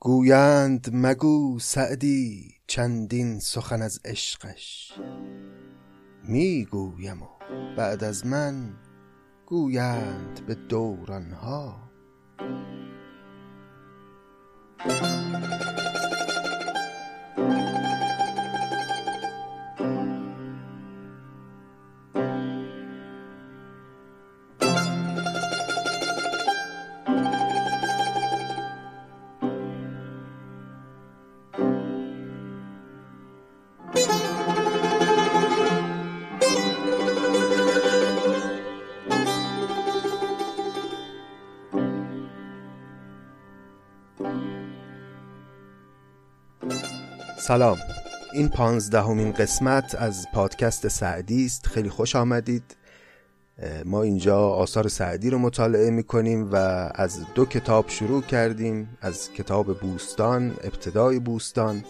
گویند مگو سعدی چندین سخن از عشقش. می گویم و بعد از من گویند به دورانها. سلام. این پانزدهمین قسمت از پادکست سعدی است. خیلی خوش آمدید. ما اینجا آثار سعدی رو مطالعه می کنیم و از دو کتاب شروع کردیم از کتاب بوستان ابتدای بوستان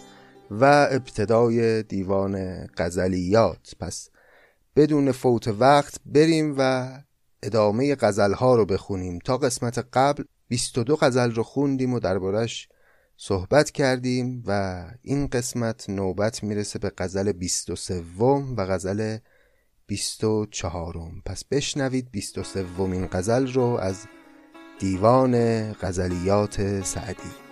و ابتدای دیوان غزلیات. پس بدون فوت وقت بریم و ادامه غزلها رو بخونیم. تا قسمت قبل 22 غزل رو خوندیم و دربارش صحبت کردیم و این قسمت نوبت می‌رسه به غزل 23 و غزل 24 پس بشنوید 23 این غزل رو از دیوان غزلیات سعدی.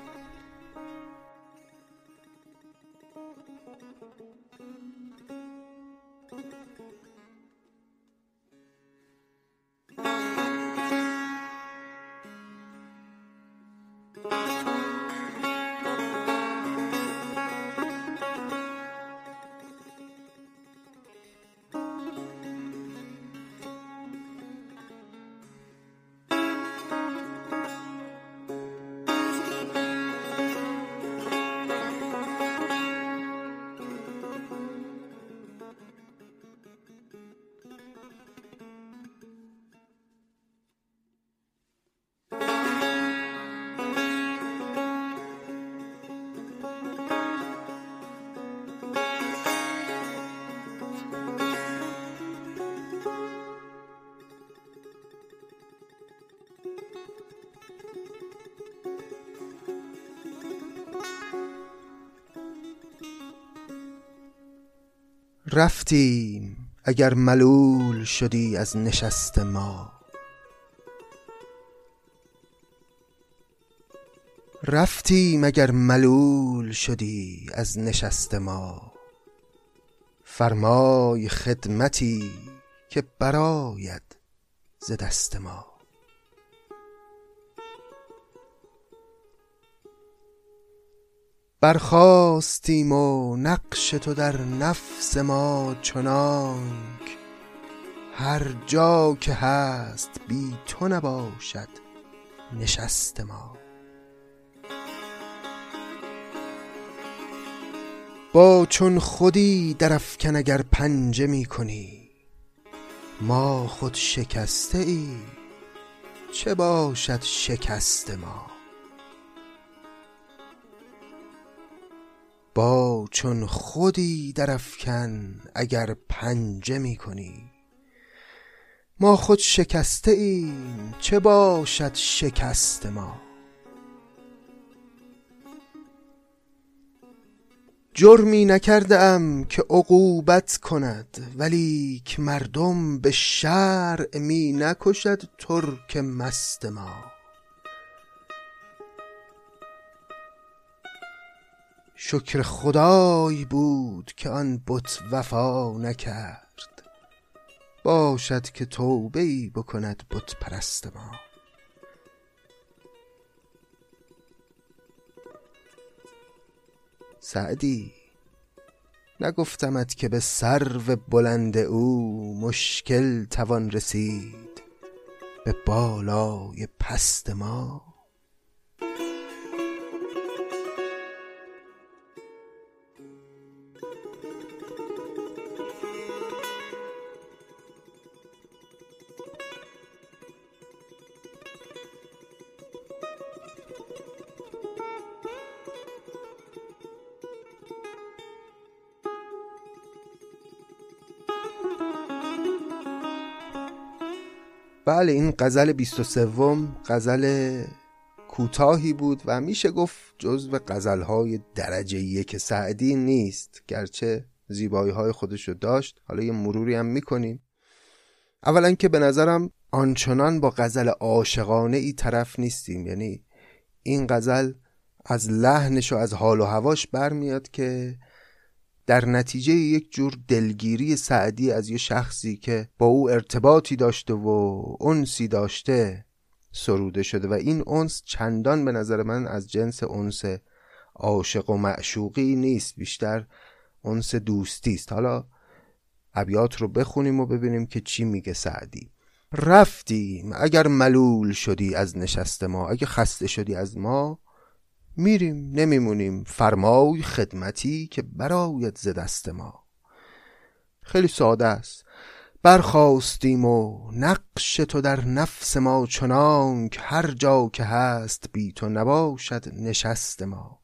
رفتیم اگر ملول شدی از نشست ما. رفتیم اگر ملول شدی از نشست ما. فرمای خدمتی که براید ز دست ما. برخاستیم و نقش تو در نفس ما چنانک هر جا که هست بی تو نباشد نشست ما. با چون خودی درفکن اگر پنجه می کنی ما خود شکسته ای چه باشد شکست ما؟ با چون خودی درفکن اگر پنجه می کنی ما خود شکسته ایم چه باشد شکست ما؟ جرمی نکرده ام که عقوبت کند ولیک مردم به شرع می نکشد ترک مست ما. شکر خدای بود که آن بت وفا نکرد. باشد که توبه ای بکند بت پرست ما. سعدی نگفتمت که به سرو بلند او مشکل توان رسید. به بالای پست ما. بله این غزل 23 غزل کوتاهی بود و میشه گفت جزو غزلهای درجه یک سعدی نیست گرچه زیبایی های خودشو داشت. حالا یه مروری هم می‌کنیم. اولا که به نظرم آنچنان با غزل عاشقانه ای طرف نیستیم. یعنی این غزل از لحنش و از حال و هواش برمیاد که در نتیجه یک جور دلگیری سعدی از یه شخصی که با او ارتباطی داشته و انسی داشته سروده شده. و این انس چندان به نظر من از جنس انس عاشق و معشوقی نیست بیشتر انس دوستی است. حالا ابیات رو بخونیم و ببینیم که چی میگه سعدی. رفتیم اگر ملول شدی از نشست ما اگه خسته شدی از ما میریم نمیمونیم. فرمای خدمتی که برایت ز دست ما. خیلی ساده است. برخواستیم و نقش تو در نفس ما چنانک هر جا که هست بی تو نباشد نشست ما.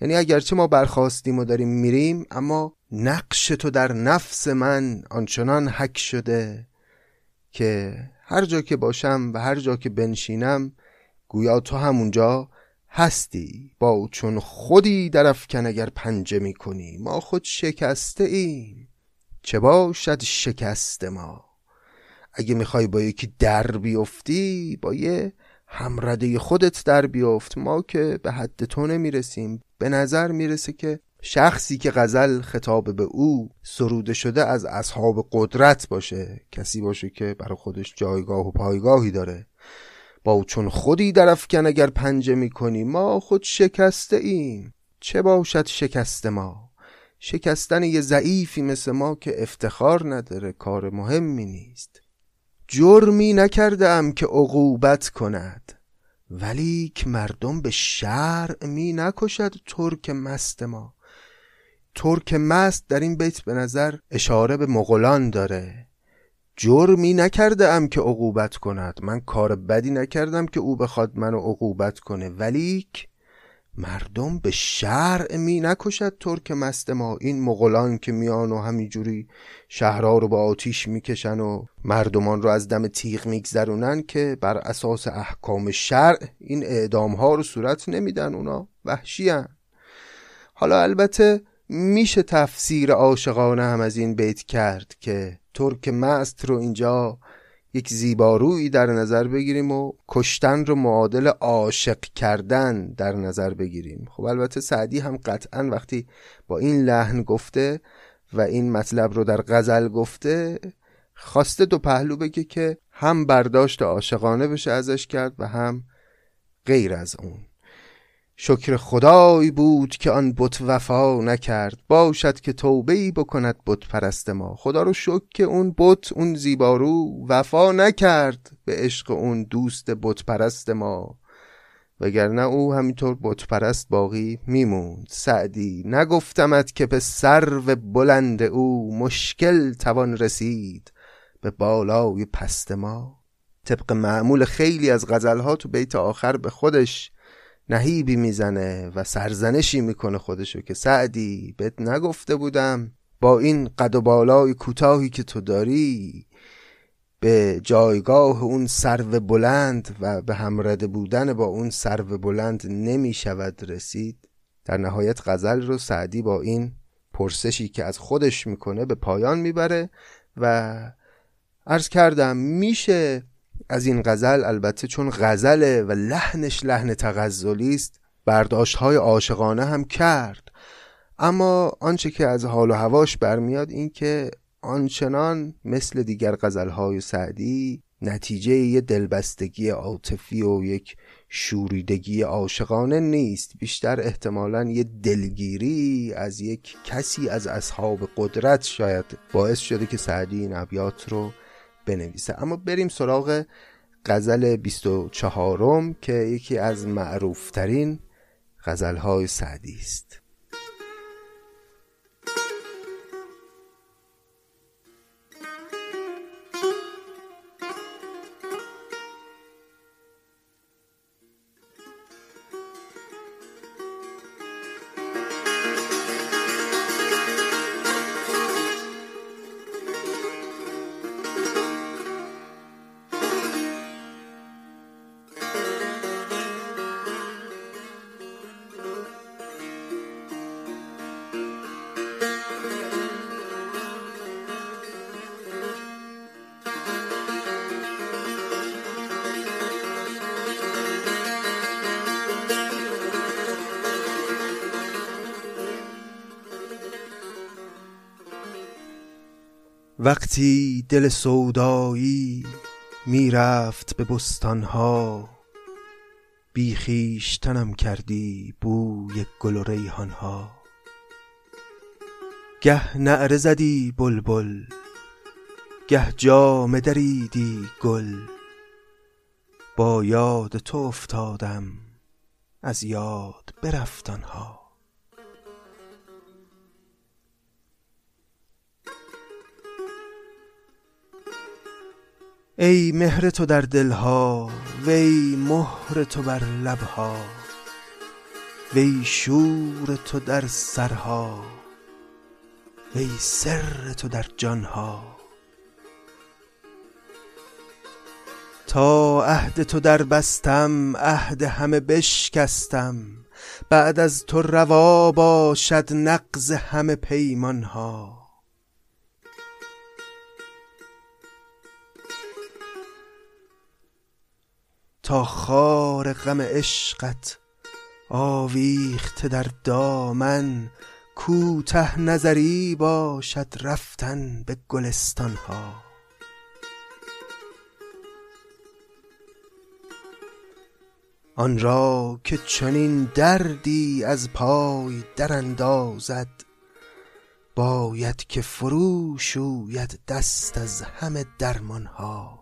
یعنی اگرچه ما برخواستیم و داریم میریم اما نقش تو در نفس من آنچنان حک شده که هر جا که باشم و هر جا که بنشینم گویا تو همونجا هستی؟ با چون خودی در افکن اگر پنجه می‌کنی ما خود شکسته ایم. چه باشد شکست ما؟ اگه می‌خوای با یکی در بیفتی با یه همرده خودت در بیفت. ما که به حد تو نمی‌رسیم. به نظر می‌رسه که شخصی که غزل خطاب به او سروده شده از اصحاب قدرت باشه. کسی باشه که برای خودش جایگاه و پایگاهی داره. با چون خودی در افکن اگر پنجه می‌کنی ما خود شکسته ایم. چه باشد شکست ما؟ شکستن یه ضعیفی مثل ما که افتخار نداره کار مهمی نیست. جرمی نکردم که عقوبت کند ولیک مردم به شرع می نکشد ترک مست ما. ترک مست در این بیت به نظر اشاره به مغولان داره. جرمی نکرده ام که عقوبت کند. من کار بدی نکردم که او بخواد منو عقوبت کنه. ولیک مردم به شرع می نکشد ترک مست ما. این مغولان که میان و همینجوری شهرها رو با آتیش می‌کشن و مردمان رو از دم تیغ میگذرونن که بر اساس احکام شرع این اعدام ها رو صورت نمیدن. اونا وحشی حالا البته میشه تفسیر عاشقانه هم از این بیت کرد که ترک مست رو اینجا یک زیبارویی در نظر بگیریم و کشتن رو معادل عاشق کردن در نظر بگیریم. خب البته سعدی هم قطعا وقتی با این لحن گفته و این مطلب رو در غزل گفته خواسته دو پهلو بگه که هم برداشت عاشقانه بشه ازش کرد و هم غیر از اون. شکر خدای بود که آن بت وفا نکرد. باشد که توبه ای بکند بت پرست ما. خدا رو شکر که اون بت اون زیبارو وفا نکرد به عشق اون دوست بت پرست ما. وگرنه او همینطور بت پرست باقی میموند. سعدی نگفتمت که به سرو بلند او مشکل توان رسید به بالای پست ما. طبق معمول خیلی از غزلها تو بیت آخر به خودش نهیبی می‌زنه و سرزنشی می‌کنه خودشو که سعدی بهت نگفته بودم. با این قد و بالای کوتاهی که تو داری به جایگاه اون سرو بلند و به همرده بودن با اون سرو بلند نمی شود رسید. در نهایت غزل رو سعدی با این پرسشی که از خودش می‌کنه به پایان می‌بره و عرض کردم میشه از این غزل البته چون غزله و لحنش لحن تغزلی است برداشت های عاشقانه هم کرد. اما آنچه که از حال و هواش برمیاد این که آنچنان مثل دیگر های سعدی نتیجه یه دلبستگی عاطفی و یک شوریدگی عاشقانه نیست. بیشتر احتمالا یه دلگیری از یک کسی از اصحاب قدرت شاید باعث شده که سعدی این ابیات رو بنویسه. اما بریم سراغ غزل 24 که یکی از معروفترین غزلهای سعدی است. وقتی دل سودایی می‌رفت به بستانها بی خویشتنم کردی بوی گل و ریحانها. گه نعره زدی بلبل گه جامه دریدی گل. با یاد تو افتادم از یاد برفت ای مهر تو در دلها وی مهر تو بر لبها وی شور تو در سرها وی سر تو در جانها. تا عهد تو در بستم عهد همه بشکستم بعد از تو روا باشد نقض همه پیمانها. تا خار غم عشقت آویخته در دامن کوته نظری باشد رفتن به گلستان ها آن را که چنین دردی از پای دراندازد باید که فرو شوید دست از همه درمان ها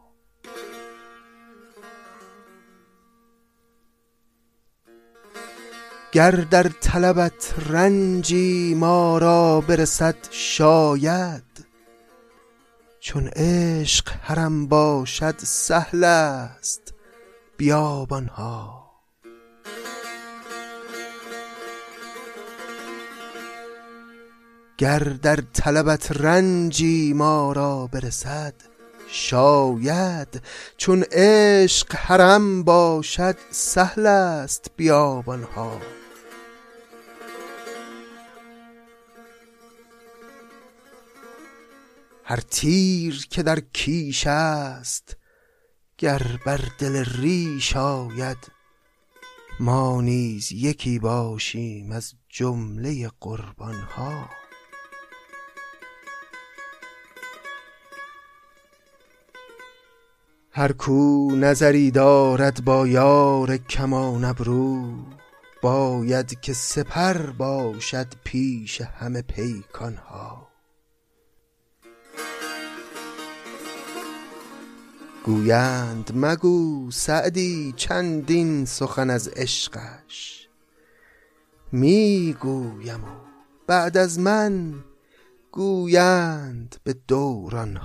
گر در طلبت رنجی ما را برسد شاید چون عشق حرم باشد سهل است بیابانها گر در طلبت رنجی ما را برسد شاید چون عشق حرم باشد سهل است بیابانها هر تیر که در کیش است گر بر دل ریش آید ما نیز یکی باشیم از جمله قربانها. هر کو نظری دارد با یار کمان ابرو باید که سپر باشد پیش همه پیکان ها گویند مگو سعدی چندین سخن از عشقش. می گویم و بعد از من گویند به دوران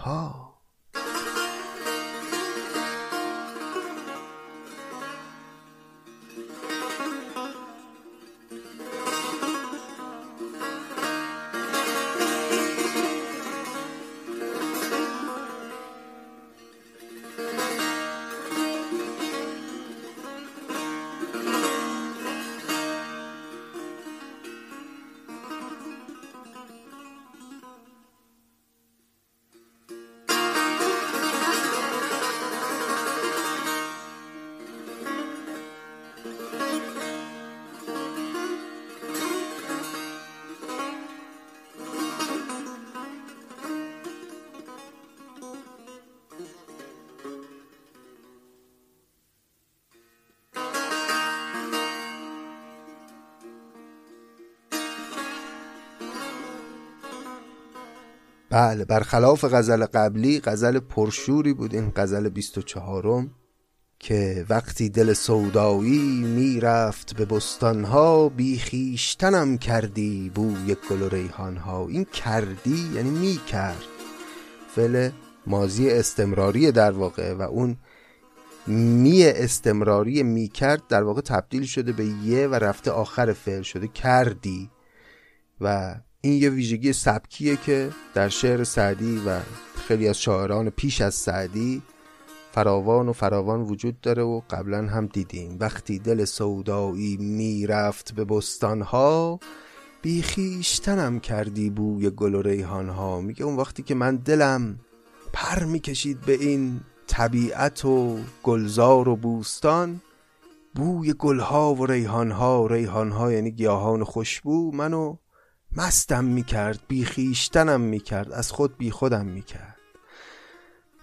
بله برخلاف غزل قبلی غزل پرشوری بود. این غزل 24 که وقتی دل سودایی می‌رفت به بستانها بیخیشتنم کردی بوی گل و ریحانها. این کردی یعنی می‌کرد. فعل مازی استمراری در واقع و اون می استمراری می‌کرد در واقع تبدیل شده به یه و رفته آخر فعل شده کردی و این یه ویژگی سبکیه که در شعر سعدی و خیلی از شاعران پیش از سعدی فراوان و فراوان وجود داره و قبلا هم دیدیم. وقتی دل سودایی می‌رفت به بستانها بیخیشتنم کردی بوی گل و ریحانها. میگه اون وقتی که من دلم پر می‌کشید به این طبیعت و گلزار و بوستان بوی گلها و ریحانها ریحانها یعنی گیاهان خوشبو منو مستم می‌کرد بیخیشتنم می‌کرد از خود بی خودم می‌کرد.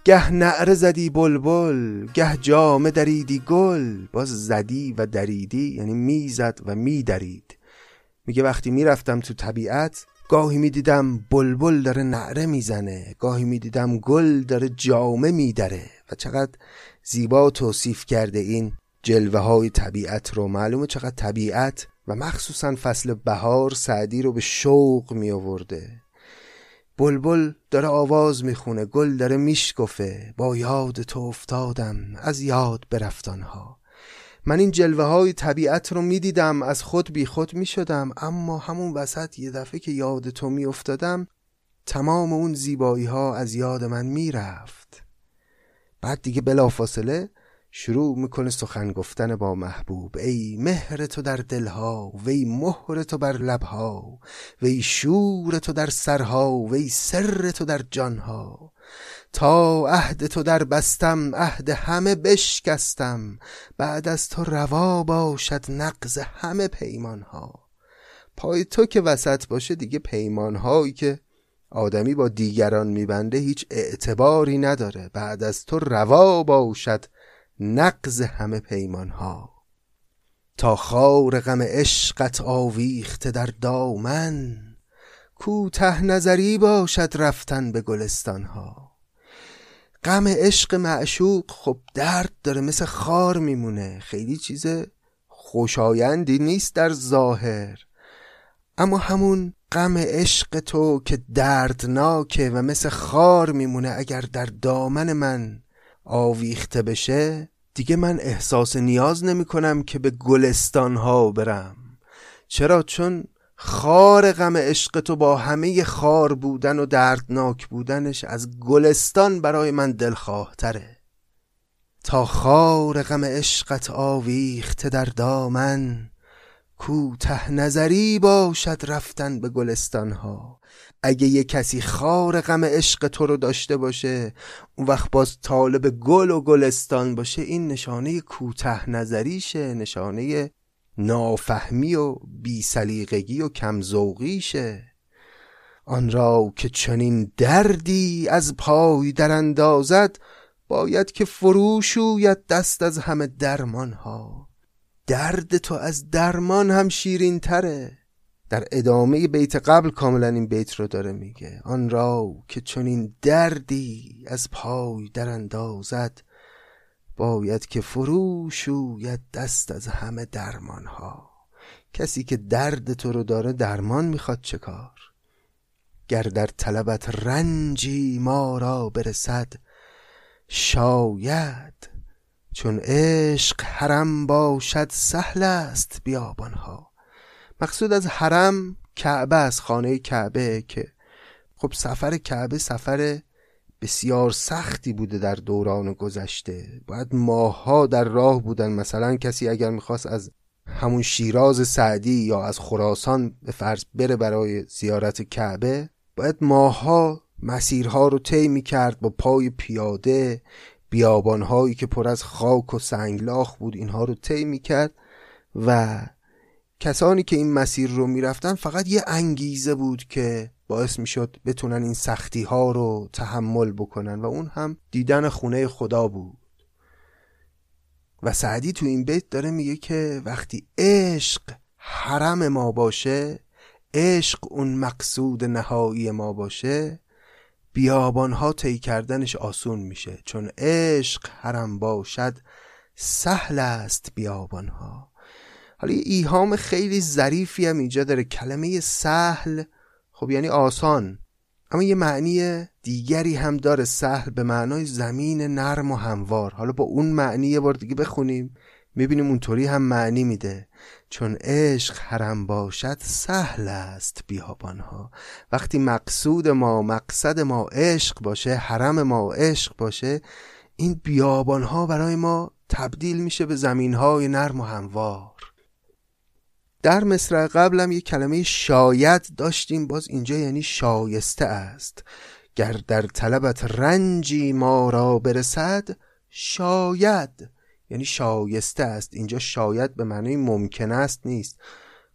گه نعره زدی بلبل گه جامه دریدی گل باز زدی و دریدی یعنی می‌زد و میدرید. میگه وقتی می‌رفتم تو طبیعت گاهی می‌دیدم بلبل داره نعره می‌زنه گاهی می‌دیدم گل داره جامه میدره. و چقدر زیبا توصیف کرده این جلوه های طبیعت رو. معلومه چقدر طبیعت و مخصوصا فصل بهار سعدی رو به شوق می آورده. بلبل داره آواز می‌خونه گل داره میشکفه با یاد تو افتادم از یاد برفتانها من این جلوه های طبیعت رو می‌دیدم از خود بی خود می شدم اما همون وسط یه دفعه که یاد تو می افتادم تمام اون زیبایی ها از یاد من می‌رفت بعد دیگه بلافاصله شروع می‌کنه سخن گفتن با محبوب. ای مهر تو در دلها وی مهر تو بر لبها وی شور تو در سرها وی سر تو در جانها. تا عهد تو در بستم عهد همه بشکستم. بعد از تو روا باشد نقض همه پیمانها. پای تو که وسط باشه دیگه پیمانهایی که آدمی با دیگران میبنده هیچ اعتباری نداره. بعد از تو روا باشد نقض همه پیمان ها تا خار غم عشقت آویخته در دامن کوته نظری باشد رفتن به گلستان ها غم عشق معشوق خب درد داره مثل خار میمونه. خیلی چیز خوشایندی نیست در ظاهر. اما همون غم عشق تو که دردناکه و مثل خار میمونه اگر در دامن من آویخته بشه دیگه من احساس نیاز نمی کنم که به گلستان ها برم. چرا؟ چون خار غم عشق تو با همه خار بودن و دردناک بودنش از گلستان برای من دلخواه تره تا خار غم عشقت آویخته در دامن کوته نظری باشد رفتن به گلستان ها اگه یه کسی خار غم عشق تو رو داشته باشه اون وقت باز طالب گل و گلستان باشه این نشانه کوته نظریشه نشانه نافهمی و بیسلیقگی و کمزوقیشه آن را که چنین دردی از پای در اندازد باید که فروشوید دست از همه درمان ها درد تو از درمان هم شیرین تره در ادامه بیت قبل کاملا این بیت رو داره میگه. آن را که چون این دردی از پای در اندازد باید که فروشوید دست از همه درمان ها کسی که درد تو رو داره درمان می‌خواد چه کار؟ گر در طلبت رنجی ما را برسد شاید چون عشق حرم باشد سهل است بیابانها. مقصود از حرم کعبه از خانه کعبه که خب سفر کعبه سفر بسیار سختی بوده در دوران گذشته. باید ماها در راه بودن. مثلا کسی اگر می‌خواست از همون شیراز سعدی یا از خراسان به فرض بره برای زیارت کعبه باید ماها مسیرها رو طی می‌کرد با پای پیاده بیابانهایی که پر از خاک و سنگلاخ بود اینها رو طی می‌کرد و کسانی که این مسیر رو می‌رفتن فقط یه انگیزه بود که باعث می‌شد بتونن این سختی ها رو تحمل بکنن و اون هم دیدن خونه خدا بود. و سعدی تو این بیت داره میگه که وقتی عشق حرم ما باشه عشق اون مقصود نهایی ما باشه بیابان ها طی کردنش آسون میشه. چون عشق حرم باشد سهل است بیابان ها حالا یه ایهام خیلی ظریفی هم اینجا داره. کلمه سهل خب یعنی آسان. اما یه معنی دیگری هم داره. سهل به معنای زمین نرم و هموار. حالا با اون معنی یه بار دیگه بخونیم می‌بینیم اونطوری هم معنی میده. چون عشق حرم باشد سهل است بیابانها. وقتی مقصود ما مقصد ما عشق باشه حرم ما عشق باشه این بیابانها برای ما تبدیل میشه به زمینهای نرم و هموار. در مصرع قبلم یک کلمه شاید داشتیم باز اینجا یعنی شایسته است. گر در طلبت رنجی ما را برسد شاید یعنی شایسته است. اینجا شاید به معنی ممکن است نیست.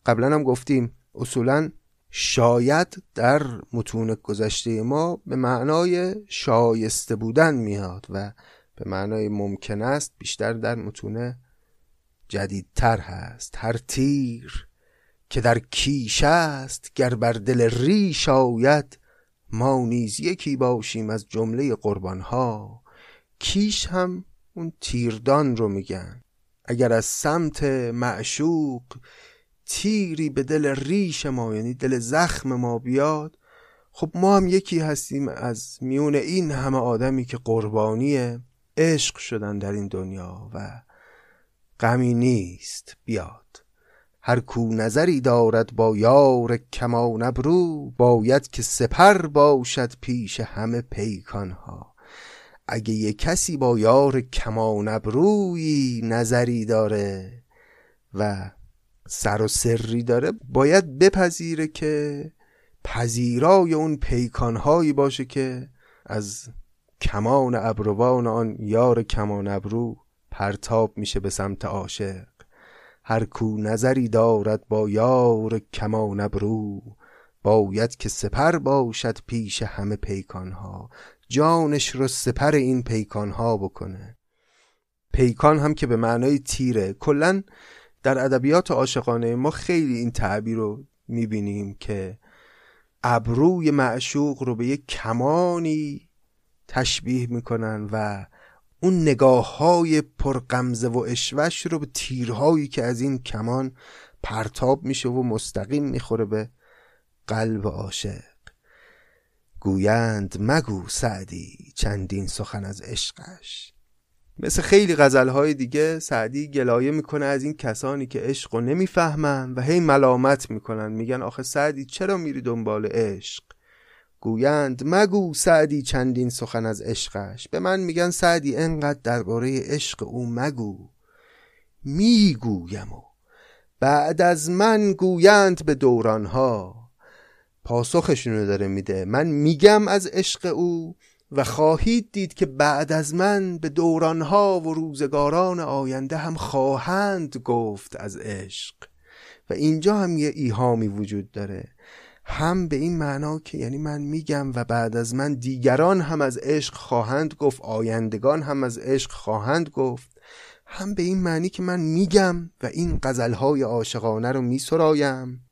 قبلا هم گفتیم اصولا شاید در متون گذشته ما به معنای شایسته بودن میاد و به معنای ممکن است بیشتر در متون جدیدتر هست هر تیر که در کیش است گر بر دل ریش آید ما نیز یکی باشیم از جمله قربان ها کیش هم اون تیردان رو میگن اگر از سمت معشوق تیری به دل ریش ما یعنی دل زخم ما بیاد خب ما هم یکی هستیم از میون این همه آدمی که قربانی عشق شدن در این دنیا و غمی نیست بیاد. هر کو نظری دارد با یار کمان ابرو باید که سپر باشد پیش همه پیکان ها اگه یه کسی با یار کمان ابرویی نظری داره و سر و سری داره باید بپذیره که پذیرای اون پیکانهایی باشه که از کمان ابروان آن یار کمان ابرو پرتاب میشه به سمت عاشق. هر کو نظری دارد با یار کمان ابرو باید که سپر باشد پیش همه پیکانها. جانش رو سپر این پیکانها بکنه. پیکان هم که به معنای تیره. کلا در ادبیات عاشقانه ما خیلی این تعبیر رو می‌بینیم که ابروی معشوق رو به یک کمانی تشبیه می‌کنن و اون نگاه های پرقمزه و اشوش رو به تیرهایی که از این کمان پرتاب میشه و مستقیم می‌خوره به قلب عاشق. گویند مگو سعدی چندین سخن از عشقش. مثل خیلی غزلهای دیگه سعدی گلایه می‌کنه از این کسانی که عشق رو نمی‌فهمن و هی ملامت می‌کنن. میگن آخه سعدی چرا میری دنبال عشق؟ گویند مگو سعدی چندین سخن از عشقش. به من میگن سعدی انقدر درباره عشق او مگو. می‌گویم و بعد از من گویند به دورانها. پاسخشونو داره میده. من میگم از عشق او و خواهید دید که بعد از من به دورانها و روزگاران آینده هم خواهند گفت از عشق. و اینجا هم یه ایهامی وجود داره. هم به این معنا که یعنی من میگم و بعد از من دیگران هم از عشق خواهند گفت آیندگان هم از عشق خواهند گفت هم به این معنی که من میگم و این غزلهای عاشقانه رو میسرایم.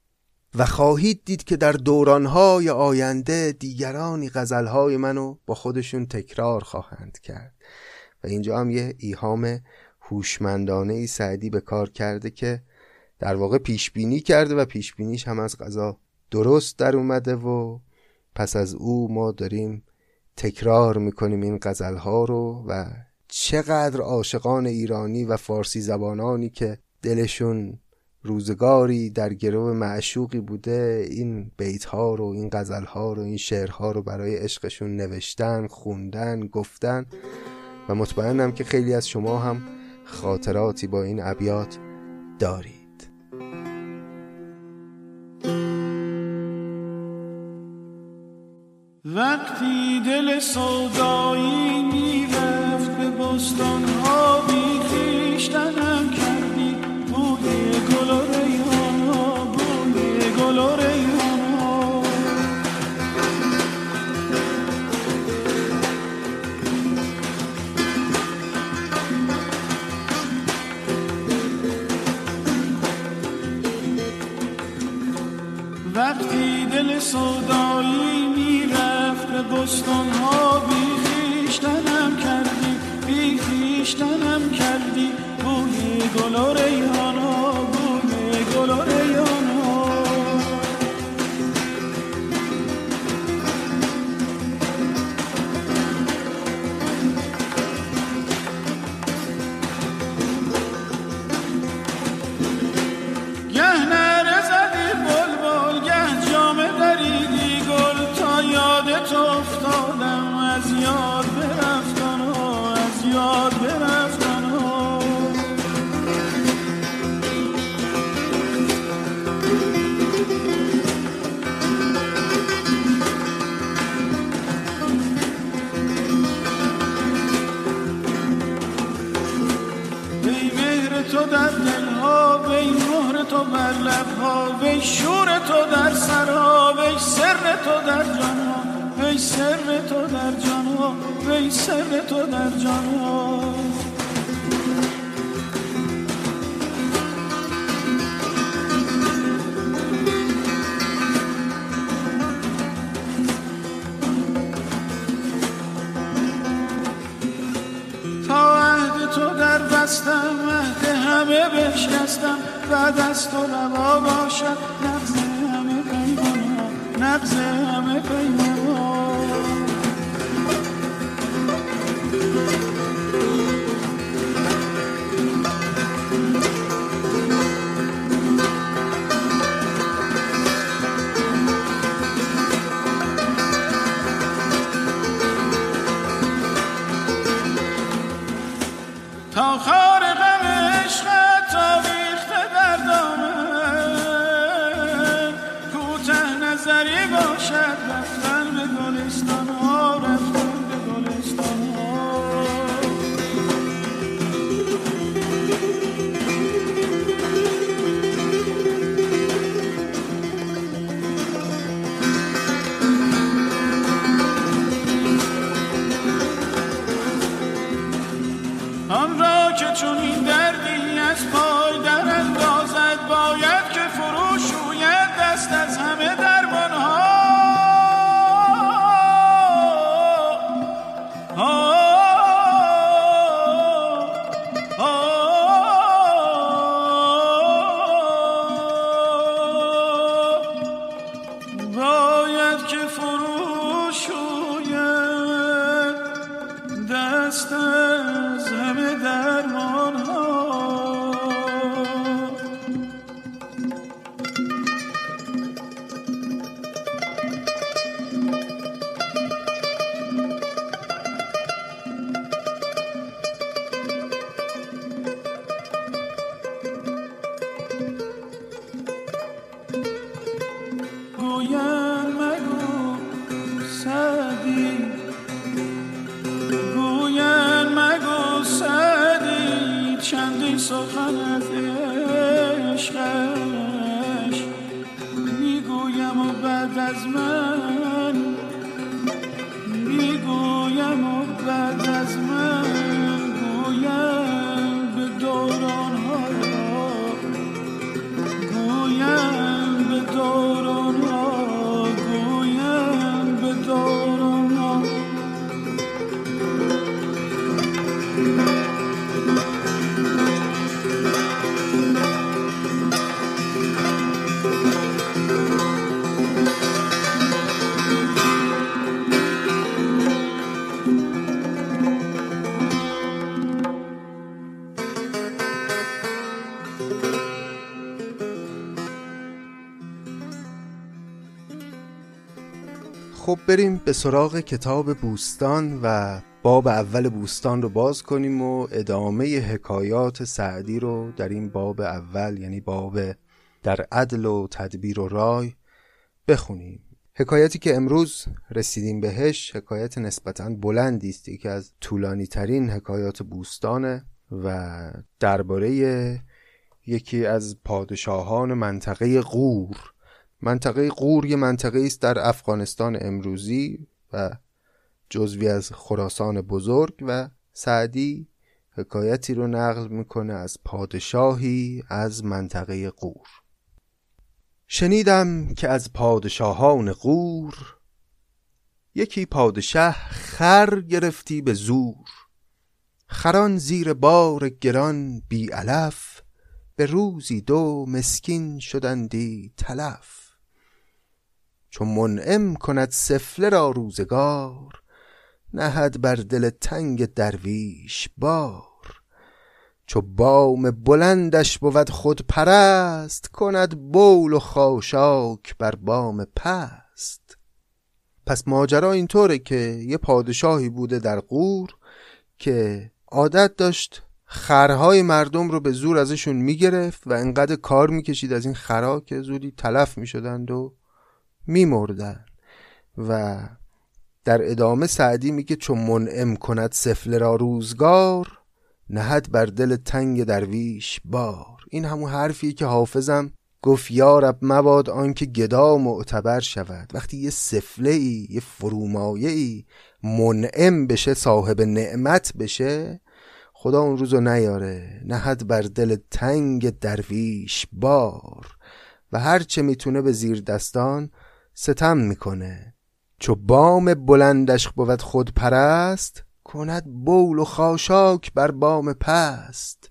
و خواهید دید که در دورانهای آینده دیگرانی غزلهای منو با خودشون تکرار خواهند کرد. و اینجا هم یه ایهام هوشمندانه ای سعدی به کار کرده که در واقع پیش بینی کرده و پیش بینیش هم از غذا درست در اومده و پس از او ما داریم تکرار می‌کنیم این غزلها رو و چقدر عاشقان ایرانی و فارسی زبانانی که دلشون روزگاری در گرو معشوقی بوده این بیت ها رو این غزل ها رو این شعر ها رو برای عشقشون نوشتن خوندن گفتن و مطمئنم که خیلی از شما هم خاطراتی با این ابیات دارید. وقتی دل سودایی می‌رفت به بستان ها بی خیشتنم کردی بوی گل و ریحان ها بوی گل و ریحان ها. وقتی دل سودایی بستان ها بی خیشتنم کردی بی خیشتنم کردی. بوی گل و ریحان ها بوی گل و ریحان لبها وی شور تو در سرا وی سر تو در جانها وی سر تو در جانها وی سر تو در جانها. بستم مهد همه بشکستم. بعد از تو روا باشد نبز همه پیمان ها نبز همه پیمان بریم به سراغ کتاب بوستان و باب اول بوستان رو باز کنیم و ادامه حکایات سعدی رو در این باب اول یعنی باب در عدل و تدبیر و رای بخونیم. حکایتی که امروز رسیدیم بهش حکایت نسبتا بلندی است که از طولانی ترین حکایات بوستانه و درباره یکی از پادشاهان منطقه غور منطقه قور یه منطقه است در افغانستان امروزی و جزوی از خراسان بزرگ و سعدی حکایتی رو نقل می‌کنه از پادشاهی از منطقه قور شنیدم که از پادشاهان قور یکی پادشه خر گرفتی به زور خران زیر بار گران بی علف به روزی دو مسکین شدندی تلف. چون منعم کند سفله را روزگار نهد بر دل تنگ درویش بار. چو بام بلندش بود خود پرست کند بول و خاشاک بر بام پست. پس ماجرا اینطوره که یه پادشاهی بوده در قور که عادت داشت خرهای مردم رو به زور ازشون می‌گرفت و انقدر کار می‌کشید از این خرها که زودی تلف می‌شدند و میمردن و در ادامه سعدی میگه چون منعم کند سفله را روزگار نهد بر دل تنگ درویش بار. این همون حرفیه که حافظم گفت یارب مباد آنکه گدا معتبر شود. وقتی یه سفله ای یه فرومایه ای منعم بشه صاحب نعمت بشه خدا اون روزو نیاره. نهد بر دل تنگ درویش بار. و هرچه می‌تونه به زیر دستان ستم می‌کنه. چو بام بلندش بود خود پرست کند بول و خاشاک بر بام پست.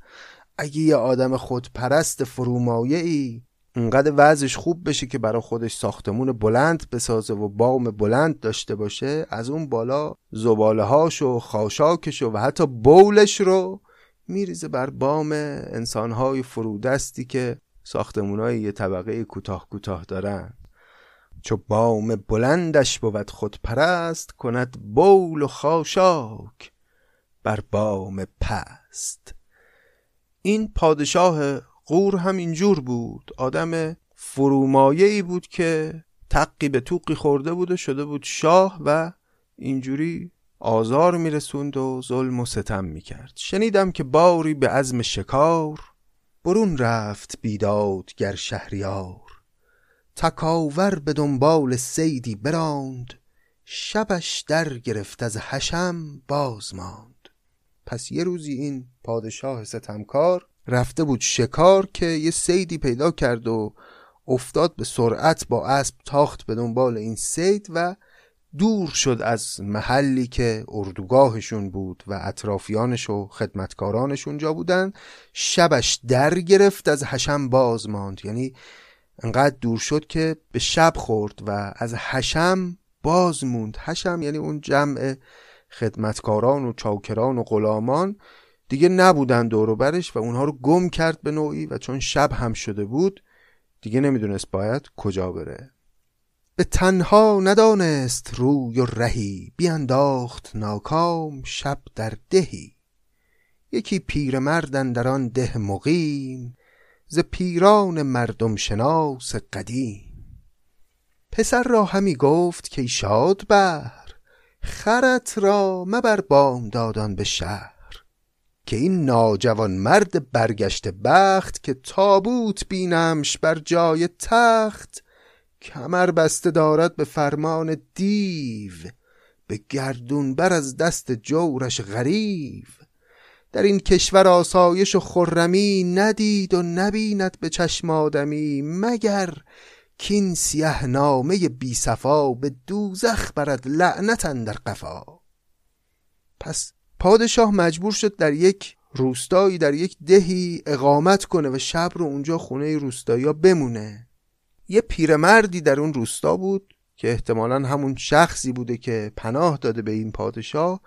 اگه یه آدم خودپرست فرومایه ای اونقدر وضعش خوب بشه که برای خودش ساختمون بلند بسازه و بام بلند داشته باشه از اون بالا زباله هاش و خاشاکش و حتی بولش رو میریزه بر بام انسانهای فرودستی که ساختمونای یه طبقه کوتاه کوتاه دارن. چو بام بلندش بود پرست کند بول و خاشاک بر بام پست. این پادشاه قور هم اینجور بود. آدم فرومایه ای بود که تقی به توقی خورده بود و شده بود شاه و اینجوری آزار میرسوند و ظلم و ستم می‌کرد. شنیدم که باری به عزم شکار برون رفت بیداد گر شهریار. تکاور به دنبال سیدی براند شبش در گرفت از حشم باز ماند. پس یه روزی این پادشاه ستمکار رفته بود شکار که یه سیدی پیدا کرد و افتاد به سرعت با اسب تاخت به دنبال این سید و دور شد از محلی که اردوگاهشون بود و اطرافیانش و خدمتکارانش اونجا بودن. شبش در گرفت از حشم باز ماند. یعنی انقدر دور شد که به شب خورد و از حشم باز موند. حشم یعنی اون جمع خدمتکاران و چاکران و غلامان دیگه نبودن دور برش و اونها رو گم کرد به نوعی و چون شب هم شده بود دیگه نمی‌دونست باید کجا بره. به تنها ندانست روی و رهی بیانداخت ناکام شب در دهی. یکی پیرمردن در آن ده مقیم ز پیران مردم شناس قدیم. پسر را همی گفت که شاد بر خرت را مبر بام دادان به شهر. که این ناجوان مرد برگشت بخت که تابوت بینمش بر جای تخت کمر بسته دارد به فرمان دیو به گردون بر از دست جورش غریو. در این کشور آسایش و خرمی ندید و نبیند به چشم آدمی مگر کین سیه نامه بی صفا به دوزخ برد لعنت در قفا. پس پادشاه مجبور شد در یک روستایی در یک دهی اقامت کنه و شب رو اونجا خونه روستایی بمونه. یه پیرمردی در اون روستا بود که احتمالا همون شخصی بوده که پناه داده به این پادشاه.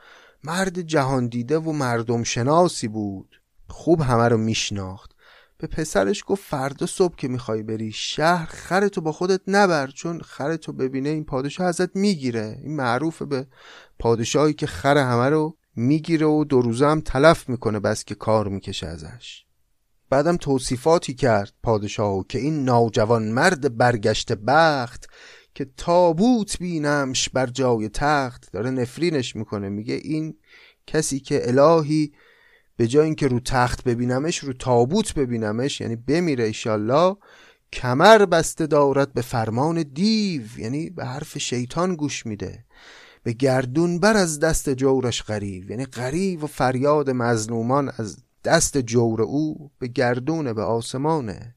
مرد جهان دیده و مردم شناسی بود. خوب همه رو میشناخت. به پسرش گفت فردا صبح که می‌خوای بری شهر خرتو با خودت نبر چون خرتو ببینه این پادشاه ازت می‌گیره. این معروفه به پادشاهی که خر همه رو می‌گیره و دو روزه هم تلف می‌کنه بس که کار می‌کشه ازش. بعدم توصیفاتی کرد پادشاهو که این ناجوان مرد برگشت بخت که تابوت بینمش بر جای تخت داره نفرینش می‌کنه. میگه این کسی که الهی به جای اینکه رو تخت ببینمش رو تابوت ببینمش یعنی بمیره ایشالله کمر بسته دارد به فرمان دیو یعنی به حرف شیطان گوش میده. به گردون بر از دست جورش غریب یعنی غریب و فریاد مظلومان از دست جور او به گردون به آسمانه.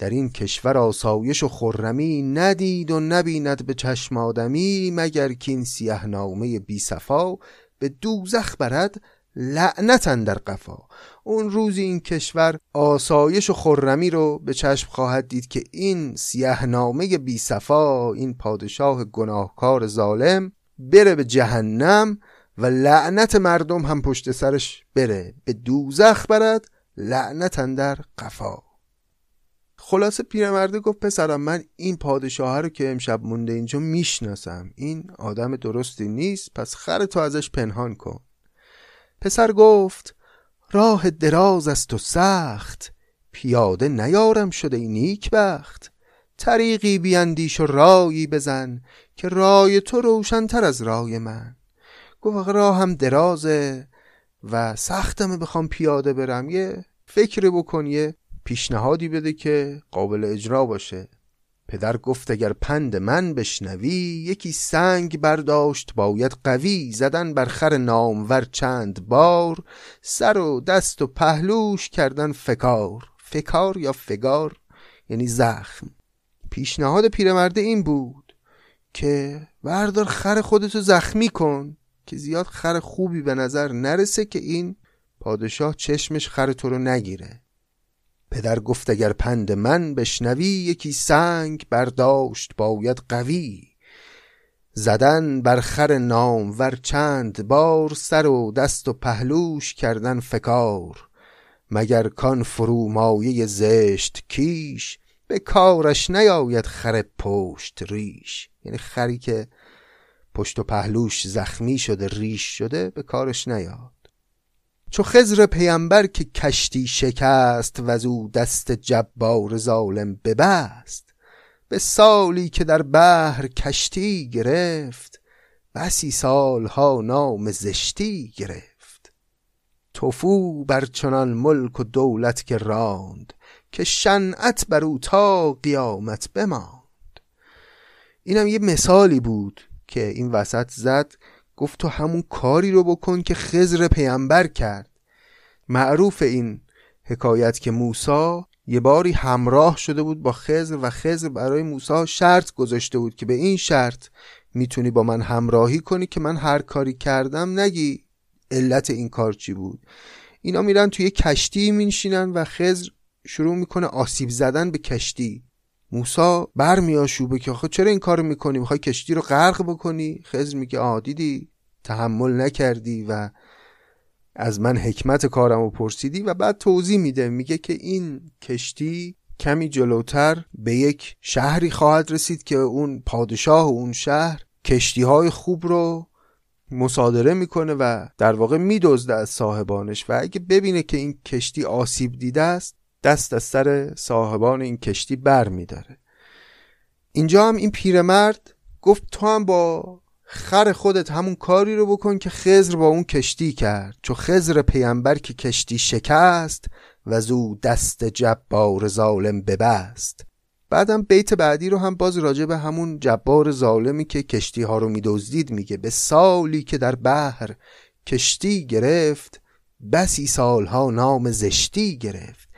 در این کشور آسایش و خرمی ندید و نبیند به چشم آدمی مگر کین سیه نامه بی صفا به دوزخ برد لعنتن در قفا. اون روزی این کشور آسایش و خرمی رو به چشم خواهد دید که این سیه نامه بی صفا این پادشاه گناهکار ظالم بره به جهنم و لعنت مردم هم پشت سرش بره. به دوزخ برد لعنت در قفا. خلاصه پیرمرده گفت پسرم من این پادشاه رو که امشب مونده اینجا می‌شناسم. این آدم درستی نیست پس خر تو ازش پنهان کن. پسر گفت راه دراز است و سخت. پیاده نیارم شده این نیک بخت طریقی بیاندیش و رایی بزن که رای تو روشنتر از رای من. گفت راه هم درازه و سختمه بخوام پیاده برم. یه فکر بکن یه پیشنهادی بده که قابل اجرا باشه. پدر گفت اگر پند من بشنوی یکی سنگ برداشت باید قوی زدن بر خر نامور چند بار. سر و دست و پهلوش کردن فکار. فکار یا فگار؟ یعنی زخم. پیشنهاد پیرمرده این بود که بردار خر خودتو زخمی کن که زیاد خر خوبی به نظر نرسه که این پادشاه چشمش خر تو رو نگیره. پدر گفت اگر پند من بشنوی یکی سنگ برداشت باید قوی. زدن بر خر نام ور چند بار سر و دست و پهلوش کردن فکار. مگر کان فرو مایه زشت کیش به کارش نیاید خر پشت ریش. یعنی خری که پشت و پهلوش زخمی شده ریش شده به کارش نیاد. چو خزر پیمبر که کشتی شکست و او دست جبار ظالم ببست. به سالی که در بحر کشتی گرفت بسی سالها نام زشتی گرفت. توفو بر چنان ملک و دولت که راند که شنعت بر او تا قیامت بماند. اینم یه مثالی بود که این وسط زد. گفت تو همون کاری رو بکن که خزر پیامبر کرد. معروف این حکایت که موسا یه باری همراه شده بود با خزر و خزر برای موسا شرط گذاشته بود که به این شرط می‌تونی با من همراهی کنی که من هر کاری کردم نگی علت این کار چی بود. اینا میرن توی کشتی مینشینن و خزر شروع می‌کنه آسیب زدن به کشتی. موسا برمیاشوبه که آخه چرا این کارو می‌کنی؟ می‌خوای کشتی رو غرق بکنی؟ خزر میگه آ دیدی تحمل نکردی و از من حکمت کارم رو پرسیدی و بعد توضیح میده. میگه که این کشتی کمی جلوتر به یک شهری خواهد رسید که اون پادشاه اون شهر کشتی های خوب رو مصادره می‌کنه و در واقع میدزده از صاحبانش. و اگه ببینه که این کشتی آسیب دیده است دست از سر صاحبان این کشتی بر میداره اینجا هم این پیرمرد گفت تو هم با خر خودت همون کاری رو بکن که خزر با اون کشتی کرد. چو خزر پیامبر که کشتی شکست و زو دست جبار ظالم ببست. بعدم بیت بعدی رو هم باز راجع به همون جبار ظالمی که کشتی ها رو میدزدید میگه. به سالی که در بحر کشتی گرفت بسی سالها نام زشتی گرفت.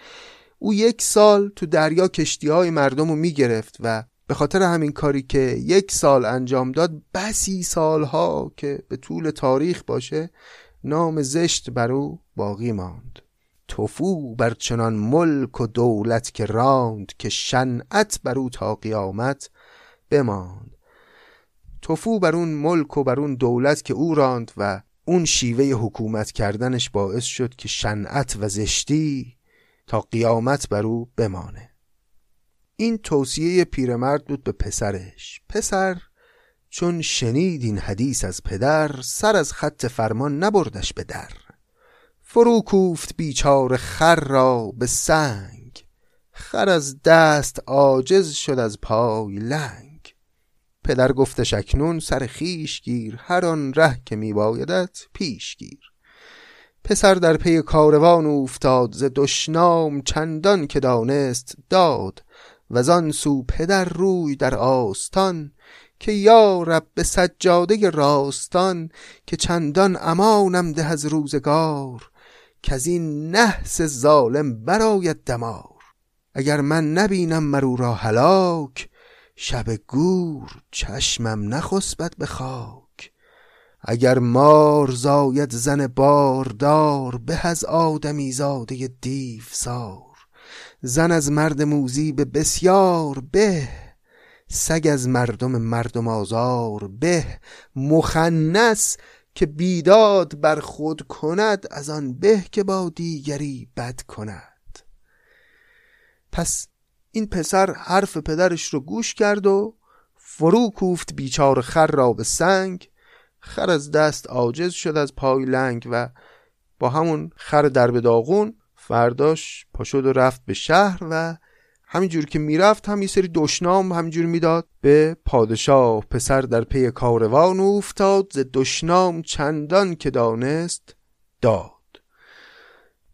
او یک سال تو دریا کشتی های مردم رو می‌گرفت و به خاطر همین کاری که یک سال انجام داد بسی سالها که به طول تاریخ باشه نام زشت بر او باقی ماند. توفو بر چنان ملک و دولت که راند که شنعت بر او تا قیامت بماند. توفو بر اون ملک و بر اون دولت که او راند و اون شیوه حکومت کردنش باعث شد که شنعت و زشتی تا قیامت بر او بمانه این توصیه پیرمرد بود به پسرش. پسر چون شنید این حدیث از پدر سر از خط فرمان نبردش به در. فرو کوفت بیچار خر را به سنگ. خر از دست عاجز شد از پای لنگ. پدر گفتش اکنون سر خیش گیر هر آن ره که میبایدت پیش گیر. پسر در پی کاروان افتاد ز دشنام چندان که دانست داد. و زان سو پدر روی در آستان که یا رب به سجاده راستان که چندان امانم ده از روزگار که از این نحس ظالم براید دمار. اگر من نبینم مرو را هلاک شب گور چشمم نخسبد به خاک. اگر مار زاید زن باردار به از آدمی زاده دیو سار. زن از مرد موزی به بسیار به سگ از مردم مردم آزار به مخنس که بیداد بر خود کند از آن به که با دیگری بد کند. پس این پسر حرف پدرش رو گوش کرد و فرو کوفت بیچار خر را به سنگ. خر از دست عاجز شد از پای لنگ و با همون خر در به داغون فرداش پاشد و رفت به شهر و همینجور که می‌رفت هم یه سری دشنام همینجور می‌داد به پادشاه. پسر در پی کاروان افتاد ز دشنام چندان که دانست داد.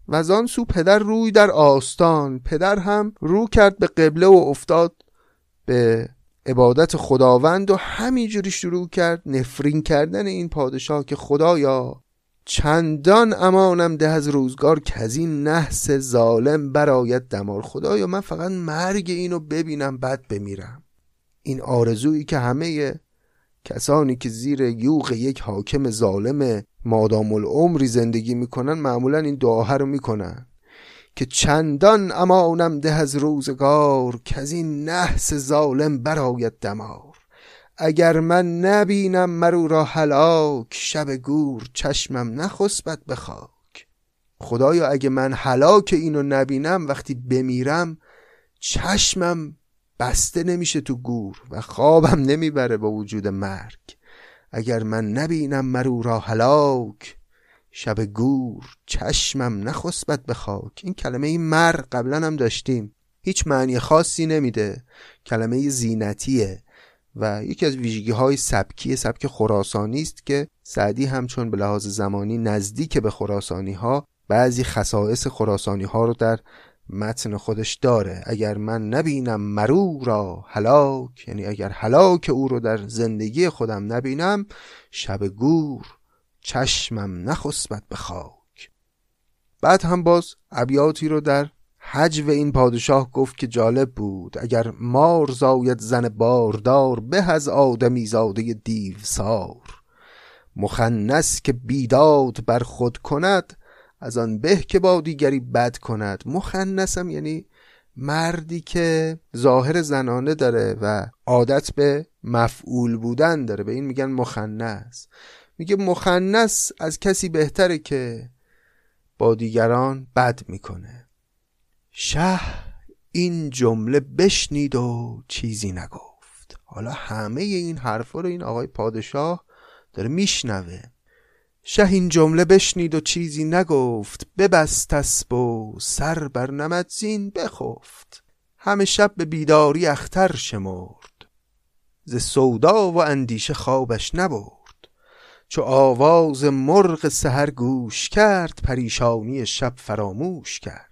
و آن سو پدر روی در آستان. پدر هم رو کرد به قبله و افتاد به عبادت خداوند و همینجوری شروع کرد نفرین کردن این پادشاه که خدایا چندان امانم ده از روزگار که از این نحس ظالم براید دمار. خدایا من فقط مرگ اینو ببینم بعد بمیرم. این آرزویی که همه کسانی که زیر یوغ یک حاکم ظالم مادام العمری زندگی می‌کنن معمولا این دعاها رو می‌کنن که چندان امانم ده از روزگار که از این نحس ظالم براید دمار. اگر من نبینم مرو را هلاک شب گور چشمم نخسبت به خاک. خدایا اگه من هلاک اینو نبینم وقتی بمیرم چشمم بسته نمیشه تو گور و خوابم نمی‌بره با وجود مرگ. اگر من نبینم مرو را هلاک شب گور چشمم نخسبت به خاک. این کلمه این مر قبلا هم داشتیم. هیچ معنی خاصی نمیده. کلمه زینتیه. و یکی از ویژگی های سبکی سبک خراسانی است که سعدی همچون به لحاظ زمانی نزدیک به خراسانی ها بعضی خصائص خراسانی ها رو در متن خودش داره. اگر من نبینم مرو را هلاک یعنی اگر هلاک او رو در زندگی خودم نبینم شب گور چشمم نخسبت به خاک. بعد هم باز ابیاتی رو در حجو این پادشاه گفت که جالب بود اگر مار زاید زن باردار به از آدمی زاده دیو سار. مخنس که بیداد بر خود کند از آن به که با دیگری بد کند. مخنسم یعنی مردی که ظاهر زنانه داره و عادت به مفعول بودن داره. به این میگن مخنس میگه مخنس از کسی بهتره که با دیگران بد می‌کنه. شه این جمله بشنید و چیزی نگفت. حالا همه این حرفا رو این آقای پادشاه داره میشنوه. شه این جمله بشنید و چیزی نگفت. ببست اسب و سر بر نمد زین بخفت. همه شب به بیداری اختر شمرد. ز سودا و اندیشه خوابش نبرد. چو آواز مرغ سحر گوش کرد پریشانی شب فراموش کرد.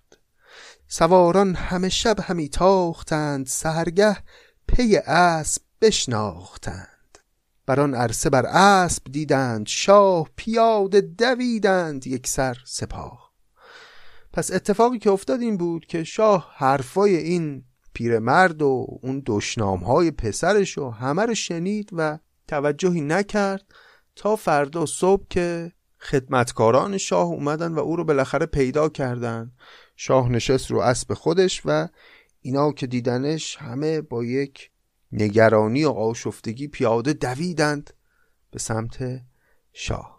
سواران همه شب همی تاختند سهرگه پی اسب بشناختند. بر آن عرصه بر اسب دیدند شاه پیاده دویدند یک سر سپاه. پس اتفاقی که افتاد این بود که شاه حرفای این پیرمرد و اون دشنام های پسرش و همه رو شنید و توجهی نکرد تا فردا صبح که خدمتکاران شاه اومدن و او رو بالاخره پیدا کردن. شاه نشست رو اسب خودش و اینا که دیدنش همه با یک نگرانی و آشفتگی پیاده دویدند به سمت شاه.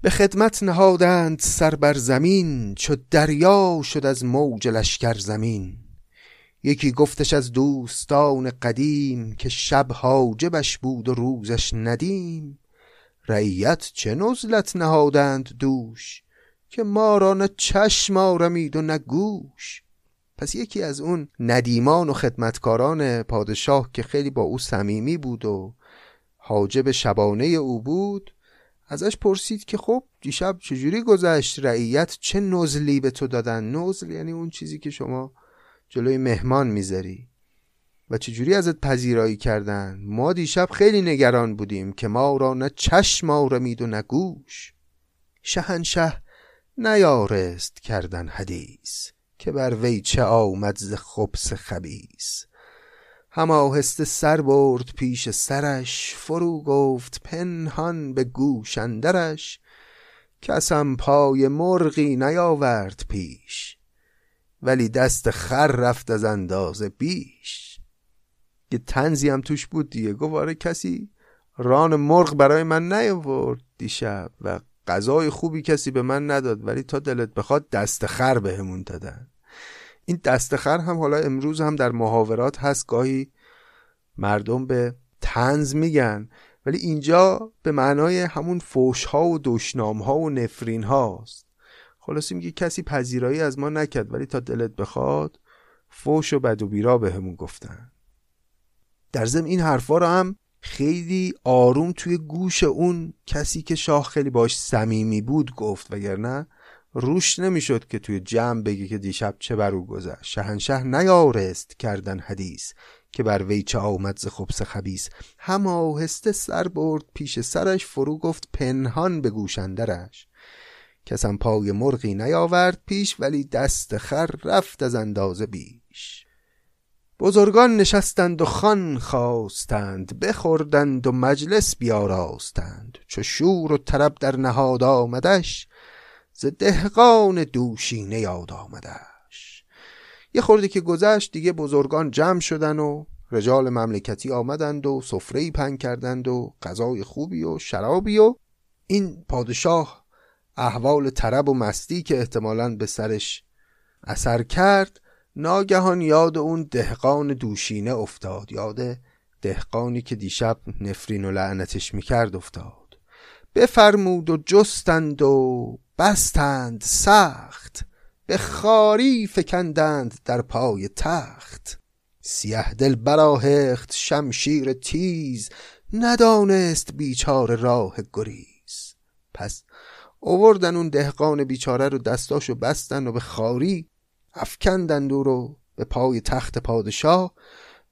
به خدمت نهادند سر بر زمین چو دریا شد از موج لشکر زمین. یکی گفتش از دوستان قدیم که شب حاجبش بود و روزش ندیم. رعیت چه نزلت نهادند دوش؟ که ما را نه چشم آرمید و نه گوش. پس یکی از اون ندیمان و خدمتکاران پادشاه که خیلی با او صمیمی بود و حاجب شبانه او بود ازش پرسید که خب دیشب چجوری گذشت؟ رعیت چه نزلی به تو دادن؟ نزل یعنی اون چیزی که شما جلوی مهمان می‌ذاری. و چجوری ازت پذیرایی کردن؟ ما دیشب خیلی نگران بودیم که ما را نه چشم آرمید و نه گوش. شهنشه نیارست کردن حدیث که بر وی چه آمد ز خبس خبیس هم آهسته سر برد پیش سرش فرو گفت پنهان به گوش اندرش. کسم پای مرغی نیاورد پیش ولی دست خر رفت از اندازه بیش. یه تنزی هم توش بود دیگه گواره کسی ران مرغ برای من نیاورد دیشب. و غذای خوبی کسی به من نداد ولی تا دلت بخواد دست خر بهمون دادن. این دست خر هم حالا امروز هم در محاورات هست گاهی مردم به تنز میگن ولی اینجا به معنای همون فوش ها و دشنام ها و نفرین هاست خلاصی میگه کسی پذیرایی از ما نکرد ولی تا دلت بخواد فوش و بد و بیرا بهمون گفتن. در ضمن این حرفا رو هم خیلی آروم توی گوش اون کسی که شاه خیلی باش صمیمی بود گفت وگرنه روش نمی‌شد که توی جمع بگی که دیشب چه بر او گذشت. شهنشه نیارست کردن حدیث که بر وی چه آمد ز خبس خبیس هم آهسته سر برد پیش سرش فرو گفت پنهان به گوشندرش کسم پای مرغی نیاورد پیش ولی دست خر رفت از اندازه بیش. بزرگان نشستند و خان خواستند بخوردند و مجلس بیاراستند. چو شور و طرب در نهاد آمدش ز دهقان دوشینه یاد آمدش. یه خورده که گذشت دیگه بزرگان جمع شدن و رجال مملکتی آمدند و سفره پن کردند و غذای خوبی و شرابی و این پادشاه احوال طرب و مستی که احتمالاً به سرش اثر کرد ناگهان یاد اون دهقان دوشینه افتاد یاد دهقانی که دیشب نفرین و لعنتش می‌کرد افتاد. بفرمود و جستند و بستند سخت به خاری فکندند در پای تخت. سیه دل براهخت شمشیر تیز ندانست بیچاره راه گریز. پس اووردن اون دهقان بیچاره رو دستاشو بستن و به خاری افکندند او رو به پای تخت پادشاه